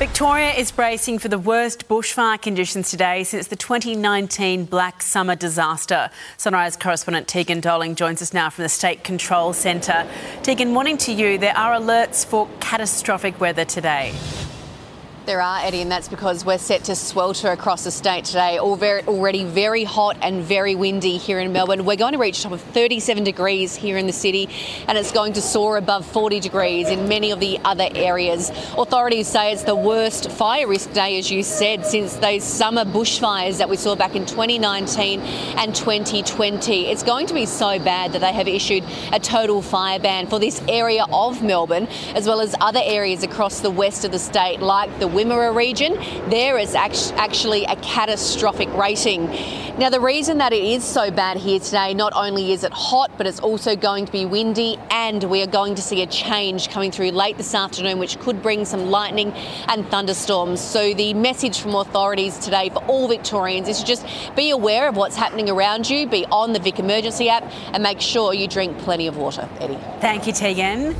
Victoria is bracing for the worst bushfire conditions today since the 2019 Black Summer disaster. Sunrise correspondent Tegan Doling joins us now from the State Control Centre. Tegan, morning to you. There are alerts for catastrophic weather today. There are, Eddie, and that's because we're set to swelter across the state today. All very, already very hot and very windy here in Melbourne. We're going to reach top of 37 degrees here in the city, and it's going to soar above 40 degrees in many of the other areas. Authorities say it's the worst fire risk day, as you said, since those summer bushfires that we saw back in 2019 and 2020. It's going to be so bad that they have issued a total fire ban for this area of Melbourne, as well as other areas across the west of the state, like the Wimmera region, there is actually a catastrophic rating. Now, the reason that it is so bad here today, not only is it hot, but it's also going to be windy, and we are going to see a change coming through late this afternoon, which could bring some lightning and thunderstorms. So, the message from authorities today for all Victorians is to just be aware of what's happening around you, be on the Vic Emergency app, and make sure you drink plenty of water. Eddie. Thank you, Tegan.